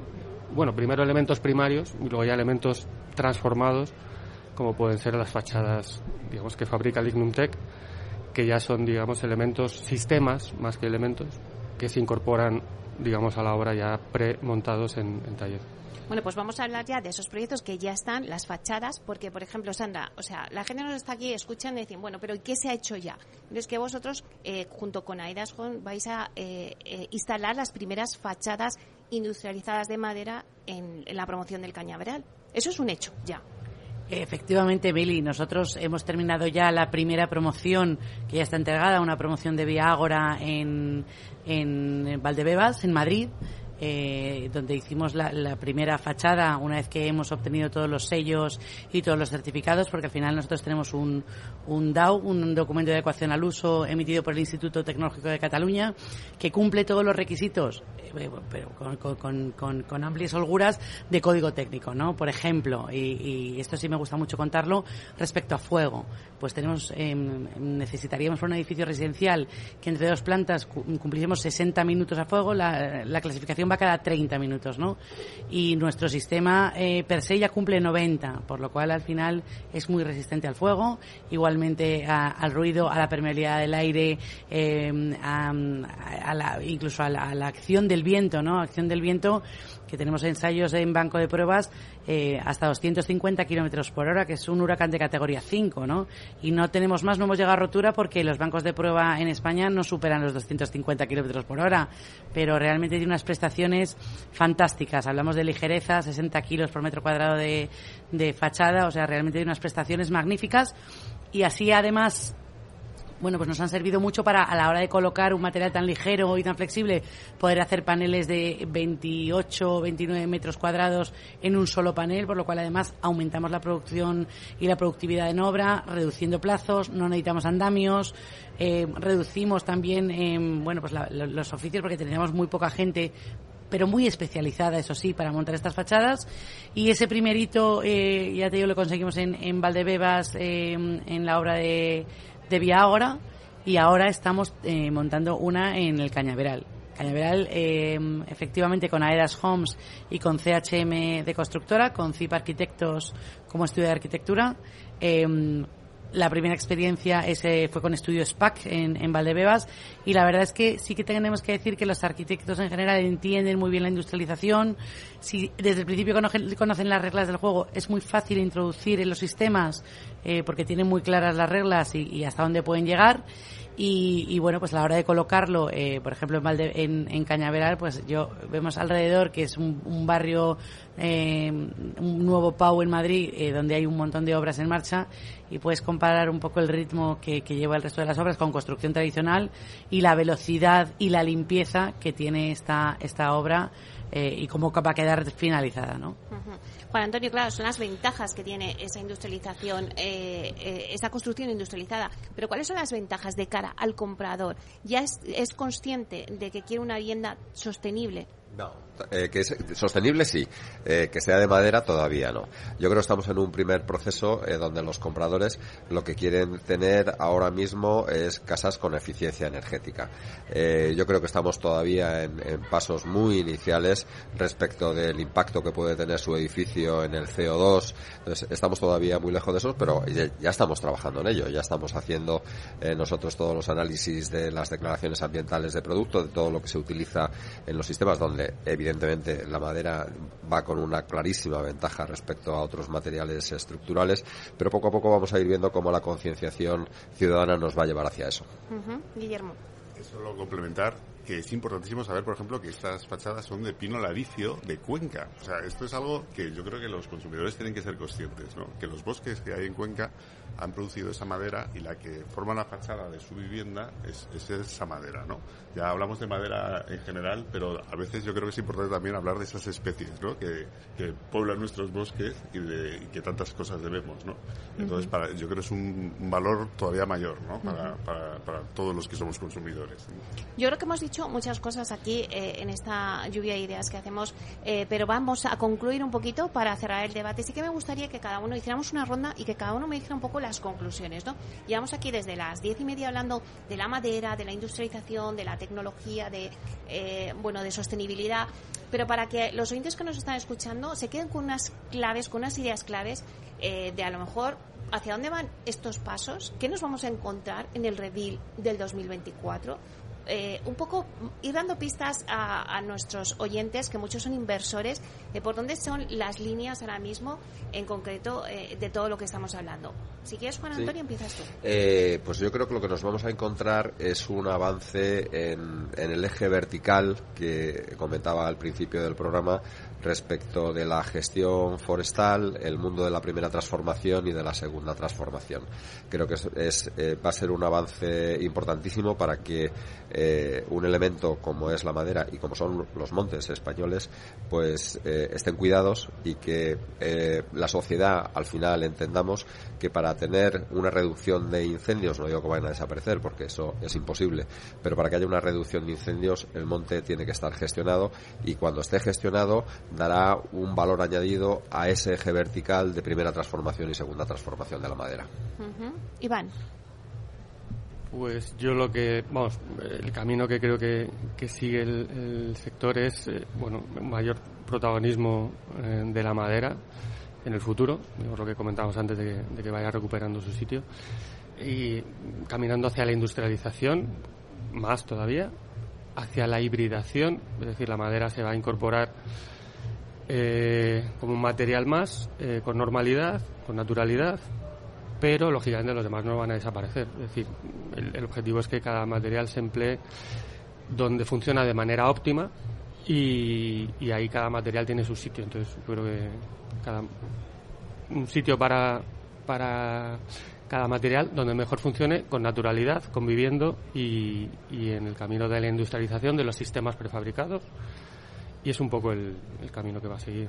bueno, primero elementos primarios y luego ya elementos transformados, como pueden ser las fachadas, digamos, que fabrica Lignum Tech, que ya son, digamos, elementos, sistemas más que elementos, que se incorporan, digamos, a la obra ya premontados en, en taller. Bueno, pues vamos a hablar ya de esos proyectos que ya están, las fachadas, porque, por ejemplo, Sandra, o sea, la gente nos está aquí, escuchan y dicen, bueno, pero ¿y qué se ha hecho ya? Es que vosotros, eh, junto con Aidas vais a eh, eh, instalar las primeras fachadas industrializadas de madera en, en la promoción del cañaveral. Eso es un hecho, ya. Efectivamente, Mili, nosotros hemos terminado ya la primera promoción que ya está entregada, una promoción de Vía Ágora en, en Valdebebas, en Madrid. Eh, donde hicimos la, la primera fachada una vez que hemos obtenido todos los sellos y todos los certificados, porque al final nosotros tenemos un, un DAO, un documento de adecuación al uso emitido por el Instituto Tecnológico de Cataluña, que cumple todos los requisitos, eh, pero con, con- con- con- amplias holguras de código técnico, ¿no? Por ejemplo, y, y esto sí me gusta mucho contarlo, respecto a fuego, pues tenemos, eh, necesitaríamos para un edificio residencial que entre dos plantas cu- cumpliésemos 60 minutos a fuego, la, la clasificación va cada 30 minutos, ¿no? Y nuestro sistema eh, per se ya cumple 90, por lo cual al final es muy resistente al fuego, igualmente a- al ruido, a la permeabilidad del aire, eh, a, la- incluso a la acción del viento, ¿no? Acción del viento que tenemos ensayos en banco de pruebas eh, hasta 250 kilómetros por hora, que es un huracán de categoría 5, ¿no? Y no tenemos más, no hemos llegado a rotura porque los bancos de prueba en España no superan los 250 kilómetros por hora, pero realmente tiene unas prestaciones fantásticas. Hablamos de ligereza, 60 kilos por metro cuadrado de, de fachada, o sea, realmente tiene unas prestaciones magníficas y así además bueno, pues nos han servido mucho para, a la hora de colocar un material tan ligero y tan flexible, poder hacer paneles de 28 o 29 metros cuadrados en un solo panel, por lo cual además aumentamos la producción y la productividad en obra, reduciendo plazos, no necesitamos andamios, eh, reducimos también, em, bueno, pues la- lo- los oficios porque tenemos muy poca gente pero muy especializada, eso sí, para montar estas fachadas. Y ese primer hito, eh, ya te digo, lo conseguimos en, en Valdebebas, eh, en la obra de, de Vía Ágora, y ahora estamos eh, montando una en el Cañaveral. Cañaveral, eh, efectivamente, con Aedas Homes y con CHM de constructora, con CIP Arquitectos como estudio de arquitectura. Eh, la primera experiencia ese fue con Estudio SPAC en, Valdebebas y la verdad es que sí que tenemos que decir que los arquitectos en general entienden muy bien la industrialización. Si desde el principio conocen, las reglas del juego, es muy fácil introducir en los sistemas eh, porque tienen muy claras las reglas y hasta dónde pueden llegar. Y, y, bueno, pues a la hora de colocarlo, eh, por ejemplo, en, Valde- en, Cañaveral, pues yo vemos alrededor que es un, un barrio, eh, un nuevo PAU en Madrid, eh, donde hay un montón de obras en marcha y puedes comparar un poco el ritmo que, que lleva el resto de las obras con construcción tradicional y la velocidad y la limpieza que tiene esta, esta obra eh, y cómo va a quedar finalizada, ¿no? Juan Antonio, claro, son las ventajas que tiene esa industrialización, eh, eh, esa construcción industrializada. Pero ¿cuáles son las ventajas de cara al comprador? ¿Ya es, es consciente de que quiere una vivienda sostenible? No, eh, que es sostenible sí, eh, que sea de madera todavía no. Yo creo que estamos en un primer proceso eh, donde los compradores lo que quieren tener ahora mismo es casas con eficiencia energética. yo creo que estamos todavía en, pasos muy iniciales respecto del impacto que puede tener su edificio en el CO2. Entonces, estamos todavía muy lejos de eso, pero ya, estamos trabajando en ello. Ya estamos haciendo nosotros todos los análisis de las declaraciones ambientales de producto, de todo lo que se utiliza en los sistemas donde evidentemente la madera va con una clarísima ventaja respecto a otros materiales estructurales, pero poco a poco vamos a ir viendo cómo la concienciación ciudadana nos va a llevar hacia eso. Guillermo. Solo complementar que es importantísimo saber, por ejemplo, que estas fachadas son de pino laricio de Cuenca. O sea, esto es algo que yo creo que los consumidores tienen que ser conscientes, ¿no? Que los bosques que hay en Cuenca han producido esa madera y la que forma la fachada de su vivienda es, esa madera, ¿no? Ya hablamos de madera en general, pero a veces yo creo que es importante también hablar de esas especies, ¿no? Que, poblan nuestros bosques y, de, que tantas cosas debemos, ¿no? Entonces, para, yo creo que es un, valor todavía mayor, ¿no? Para, para, todos los que somos consumidores. Yo creo que hemos dicho muchas cosas aquí eh, en esta lluvia de ideas que hacemos, eh, pero vamos a concluir un poquito para cerrar el debate. Sí que me gustaría que cada uno hiciéramos una ronda y que cada uno me dijera un poco las conclusiones, ¿no? Llevamos aquí desde las diez y media hablando de la madera, de la industrialización, de la tecnología, de, eh, bueno, de sostenibilidad, pero para que los oyentes que nos están escuchando se queden con unas claves, con unas ideas claves eh, de a lo mejor hacia dónde van estos pasos, qué nos vamos a encontrar en el reveal del 2024 eh, un poco ir dando pistas a, nuestros oyentes, que muchos son inversores, de por dónde son las líneas ahora mismo, en concreto, eh, de todo lo que estamos hablando. Si quieres, Juan Antonio, empiezas tú. Eh, pues yo creo que lo que nos vamos a encontrar es un avance en, en el eje vertical que comentaba al principio del programa respecto de la gestión forestal, el mundo de la primera transformación y de la segunda transformación. Creo que es, va a ser un avance importantísimo para que eh, un elemento como es la madera y como son los montes españoles, pues eh, estén cuidados y que la sociedad al final entendamos que para tener una reducción de incendios, no digo que vayan a desaparecer porque eso es imposible, pero para que haya una reducción de incendios el monte tiene que estar gestionado y cuando esté gestionado dará un valor añadido a ese eje vertical de primera transformación y segunda transformación de la madera. Iván. Pues yo lo que, vamos, el camino que creo que, sigue el, sector es, eh, bueno, mayor protagonismo eh, de la madera en el futuro, lo que comentábamos antes de que, vaya recuperando su sitio, y caminando hacia la industrialización, más todavía, hacia la hibridación, es decir, la madera se va a incorporar eh, como un material más, eh, con normalidad, con naturalidad, pero lógicamente los demás no van a desaparecer. Es decir, el, objetivo es que cada material se emplee donde funciona de manera óptima y, ahí cada material tiene su sitio. Entonces, yo creo que cada un sitio para, para cada material donde mejor funcione con naturalidad, conviviendo y, y en el camino de la industrialización de los sistemas prefabricados y es un poco el, el camino que va a seguir.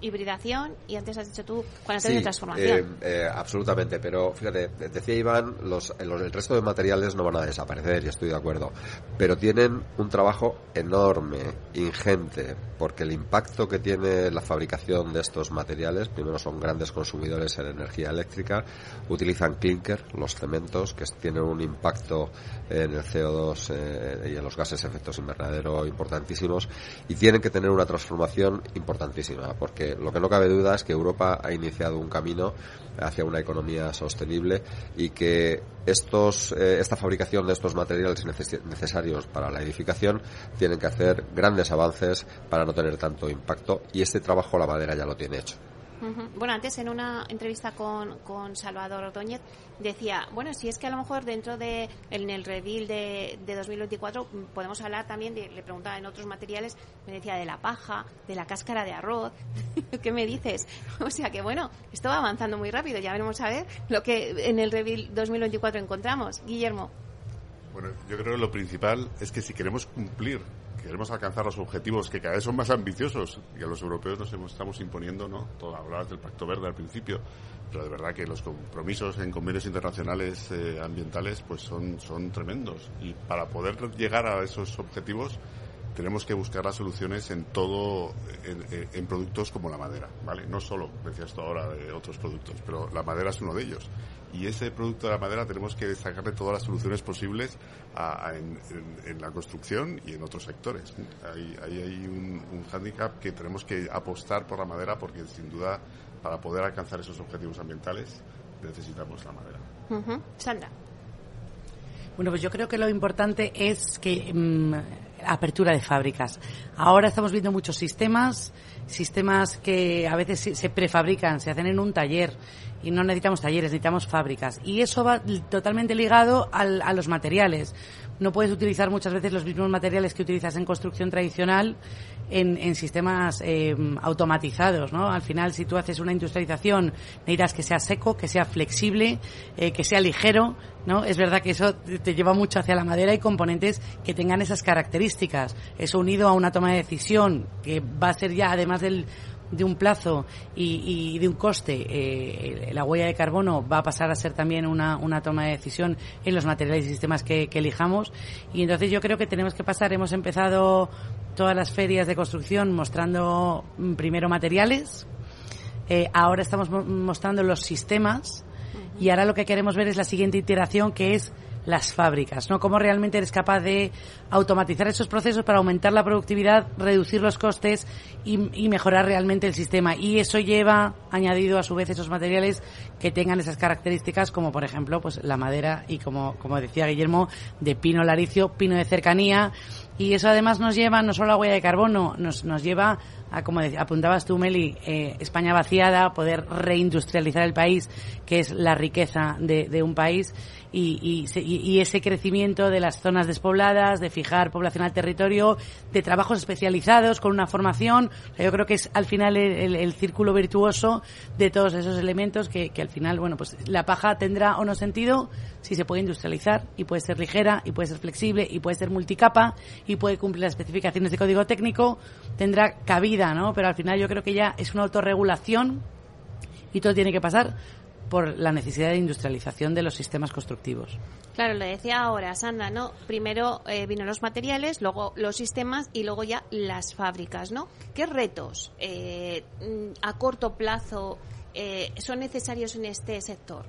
Hibridación y antes has dicho tú cuando sí, de transformación. Eh, eh, absolutamente, pero fíjate, decía Iván, los, el resto de materiales no van a desaparecer y estoy de acuerdo, pero tienen un trabajo enorme, ingente, porque el impacto que tiene la fabricación de estos materiales, primero son grandes consumidores en energía eléctrica, utilizan clinker, los cementos, que tienen un impacto en el CO2 eh, y en los gases de efectos invernadero importantísimos y tienen que tener una transformación importantísima porque lo que no cabe duda es que Europa ha iniciado un camino hacia una economía sostenible y que estos, eh, esta fabricación de estos materiales necesarios para la edificación tienen que hacer grandes avances para no tener tanto impacto y este trabajo la madera ya lo tiene hecho. Bueno, antes en una entrevista con, con Salvador Ordóñez decía, bueno, si es que a lo mejor dentro de en el reveal de, de 2024 mm, podemos hablar también, de, le preguntaba en otros materiales, me decía de la paja, de la cáscara de arroz, ¿qué me dices? O sea que bueno, esto va avanzando muy rápido, ya veremos a ver lo que en el reveal 2024 encontramos. Guillermo. Bueno, yo creo que lo principal es que si queremos cumplir queremos alcanzar los objetivos que cada vez son más ambiciosos y a los europeos nos estamos imponiendo, ¿no? Todo hablabas del Pacto Verde al principio, pero de verdad que los compromisos en convenios internacionales eh, ambientales pues son, son tremendos y para poder llegar a esos objetivos tenemos que buscar las soluciones en todo, en, productos como la madera, ¿vale? No solo, decías tú ahora, de otros productos, pero la madera es uno de ellos. Y ese producto de la madera tenemos que sacarle todas las soluciones posibles en, la construcción y en otros sectores. Ahí, hay un, un hándicap que tenemos que apostar por la madera porque sin duda para poder alcanzar esos objetivos ambientales necesitamos la madera. Sandra. Bueno, pues yo creo que lo importante es que mm, apertura de fábricas. Ahora estamos viendo muchos sistemas, sistemas que a veces se prefabrican, se hacen en un taller y no necesitamos talleres, necesitamos fábricas. Y eso va totalmente ligado al, a los materiales. No puedes utilizar muchas veces los mismos materiales que utilizas en construcción tradicional en, sistemas eh, automatizados, ¿no? Al final, si tú haces una industrialización, necesitas que sea seco, que sea flexible, eh, que sea ligero, ¿no? Es verdad que eso te lleva mucho hacia la madera y componentes que tengan esas características. Eso unido a una toma de decisión que va a ser ya, además del de un plazo y, de un coste, eh, la huella de carbono va a pasar a ser también una, una toma de decisión en los materiales y sistemas que, elijamos. Y entonces yo creo que tenemos que pasar, hemos empezado todas las ferias de construcción mostrando mm, primero materiales, eh, ahora estamos mostrando los sistemas y ahora lo que queremos ver es la siguiente iteración que es las fábricas, ¿no? Cómo realmente eres capaz de automatizar esos procesos para aumentar la productividad, reducir los costes y, mejorar realmente el sistema. Y eso lleva añadido a su vez esos materiales que tengan esas características como por ejemplo pues la madera y como, como decía Guillermo de pino laricio, pino de cercanía y eso además nos lleva no solo a huella de carbono, nos, nos lleva a, como apuntabas tú, Meli, eh, España vaciada, poder reindustrializar el país, que es la riqueza de, de un país y, y, ese crecimiento de las zonas despobladas, de fijar población al territorio, de trabajos especializados con una formación. yo creo que es al final el, círculo virtuoso de todos esos elementos que, que al final, bueno, pues la paja tendrá o no sentido si se puede industrializar y puede ser ligera y puede ser flexible y puede ser multicapa y puede cumplir las especificaciones de código técnico, tendrá cabida, ¿no? Pero al final yo creo que ya es una autorregulación y todo tiene que pasar por la necesidad de industrialización de los sistemas constructivos. Claro, lo decía ahora Sandra, ¿no? Primero eh, vino los materiales, luego los sistemas y luego ya las fábricas, ¿no? ¿Qué retos eh, mm, a corto plazo eh, son necesarios en este sector?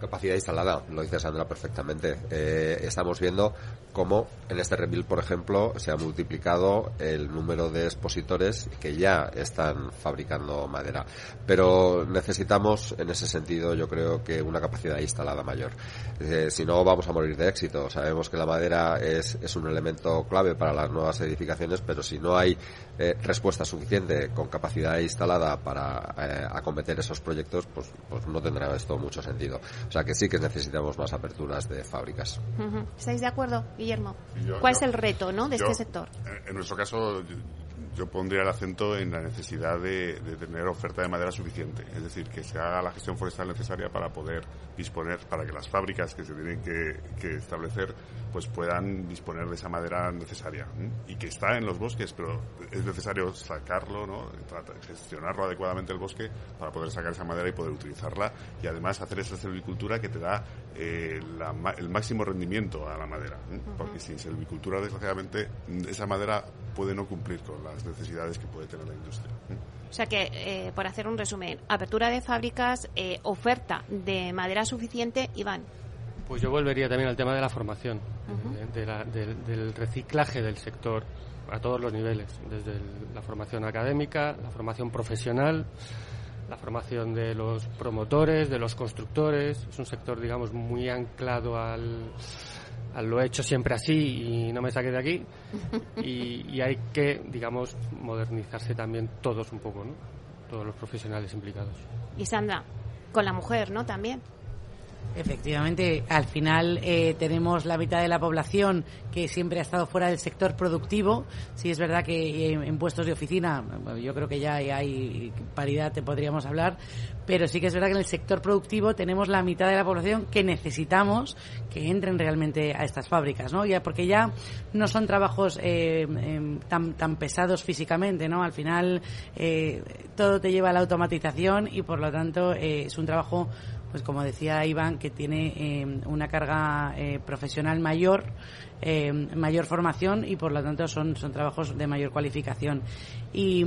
Capacidad instalada, lo dice Sandra perfectamente. Eh, estamos viendo cómo en este rebuild, por ejemplo, se ha multiplicado el número de expositores que ya están fabricando madera. Pero necesitamos, en ese sentido, yo creo que una capacidad instalada mayor. Eh, si no, vamos a morir de éxito. Sabemos que la madera es, es un elemento clave para las nuevas edificaciones, pero si no hay eh, respuesta suficiente con capacidad instalada para acometer esos proyectos, pues, pues no tendrá esto mucho sentido. O sea que sí que necesitamos más aperturas de fábricas. ¿Estáis de acuerdo, Guillermo? ¿Cuál es el reto ¿no? de este sector? En nuestro caso, yo pondría el acento en la necesidad de, tener oferta de madera suficiente, es decir, que se haga la gestión forestal necesaria para poder disponer, para que las fábricas que se tienen que, establecer, pues puedan disponer de esa madera necesaria y que está en los bosques, pero es necesario sacarlo, ¿no? gestionarlo adecuadamente el bosque para poder sacar esa madera y poder utilizarla y además hacer esa silvicultura que te da eh, el máximo rendimiento a la madera, porque sin silvicultura desgraciadamente esa madera puede no cumplir con las necesidades que puede tener la industria. O sea que, eh, por hacer un resumen, apertura de fábricas, eh, oferta de madera suficiente, Iván. Pues yo volvería también al tema de la formación, eh, del, reciclaje del sector a todos los niveles, desde la formación académica, la formación profesional, la formación de los promotores, de los constructores. Es un sector, digamos, muy anclado al lo he hecho siempre así y no me saqué de aquí. Y, hay que, digamos, modernizarse también todos un poco, ¿no? Todos los profesionales implicados. Y Sandra, con la mujer, ¿no? También. Efectivamente, al final eh, tenemos la mitad de la población que siempre ha estado fuera del sector productivo. Sí es verdad que en puestos de oficina, yo creo que ya hay paridad, te podríamos hablar, pero sí que es verdad que en el sector productivo tenemos la mitad de la población que necesitamos que entren realmente a estas fábricas, ¿no? Ya porque ya no son trabajos eh, em, tan, tan pesados físicamente, ¿no? Al final eh, todo te lleva a la automatización y por lo tanto es un trabajo pues como decía Iván, que tiene eh, una carga eh, profesional mayor, eh, mayor formación y por lo tanto son, son trabajos de mayor cualificación. Y,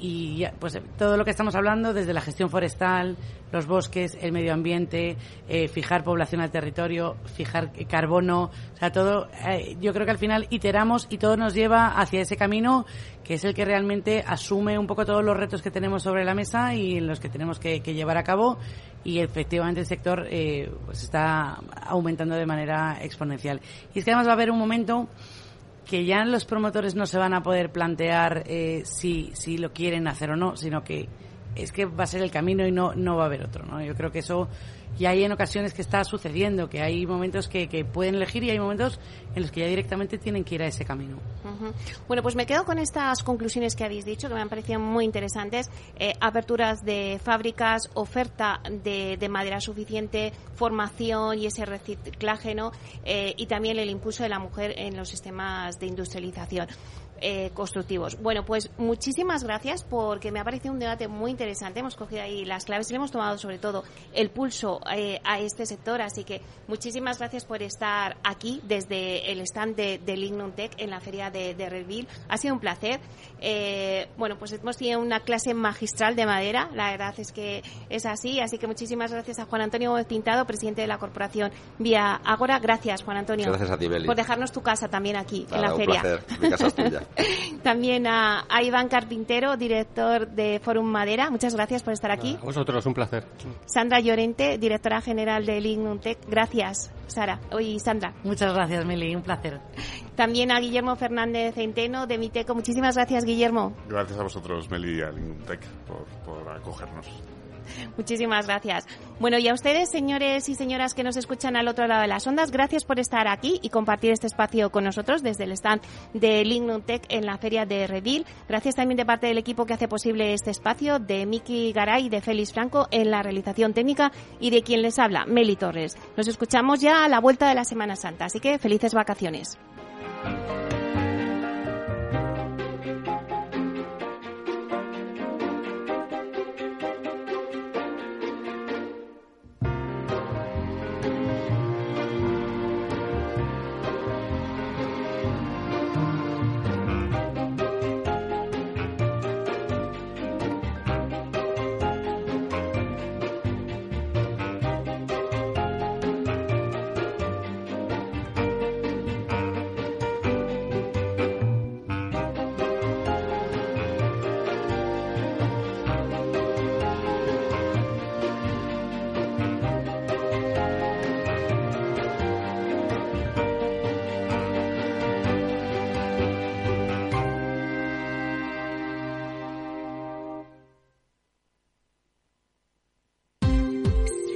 y pues todo lo que estamos hablando, desde la gestión forestal, los bosques, el medio ambiente, fijar población al territorio, fijar carbono, o sea, todo, yo creo que al final iteramos y todo nos lleva hacia ese camino que es el que realmente asume un poco todos los retos que tenemos sobre la mesa y los que tenemos que, que llevar a cabo y efectivamente el sector eh, pues está aumentando de manera exponencial. Y es que además va a haber un momento que ya los promotores no se van a poder plantear eh, si, si lo quieren hacer o no, sino que es que va a ser el camino y no, no va a haber otro. ¿no? Yo creo que eso y hay en ocasiones que está sucediendo, que hay momentos que, que, pueden elegir y hay momentos en los que ya directamente tienen que ir a ese camino. Bueno, pues me quedo con estas conclusiones que habéis dicho, que me han parecido muy interesantes. Eh, aperturas de fábricas, oferta de, de, madera suficiente, formación y ese reciclaje, ¿no? Eh, y también el impulso de la mujer en los sistemas de industrialización. Eh, constructivos. Bueno, pues muchísimas gracias porque me ha parecido un debate muy interesante. Hemos cogido ahí las claves y le hemos tomado sobre todo el pulso eh, a este sector. Así que muchísimas gracias por estar aquí desde el stand de, de Lignum Tech en la feria de, de Redville. Ha sido un placer. Eh, bueno, pues hemos tenido una clase magistral de madera. La verdad es que es así. Así que muchísimas gracias a Juan Antonio Gómez Pintado, presidente de la corporación Vía Agora. Gracias, Juan Antonio. Gracias a ti, Meli. Por dejarnos tu casa también aquí en la un feria. Placer. Mi casa es tuya. También a, a, Iván Carpintero, director de Forum Madera. Muchas gracias por estar aquí. A vosotros, un placer. Sandra Llorente, directora general de Lignum Tech. Gracias, Sara. Oye, Sandra. Muchas gracias, Meli. Un placer. También a Guillermo Fernández Centeno de Miteco. Muchísimas gracias, Guillermo. Gracias a vosotros, Meli, y a Lignum Tech por, por acogernos. Muchísimas gracias. Bueno, y a ustedes, señores y señoras que nos escuchan al otro lado de las ondas, gracias por estar aquí y compartir este espacio con nosotros desde el stand de Lignum Tech en la feria de Redil. Gracias también de parte del equipo que hace posible este espacio, de Miki Garay y de Félix Franco en la realización técnica y de quien les habla, Meli Torres. Nos escuchamos ya a la vuelta de la Semana Santa, así que felices vacaciones.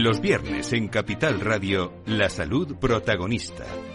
Los viernes en Capital Radio, la salud protagonista.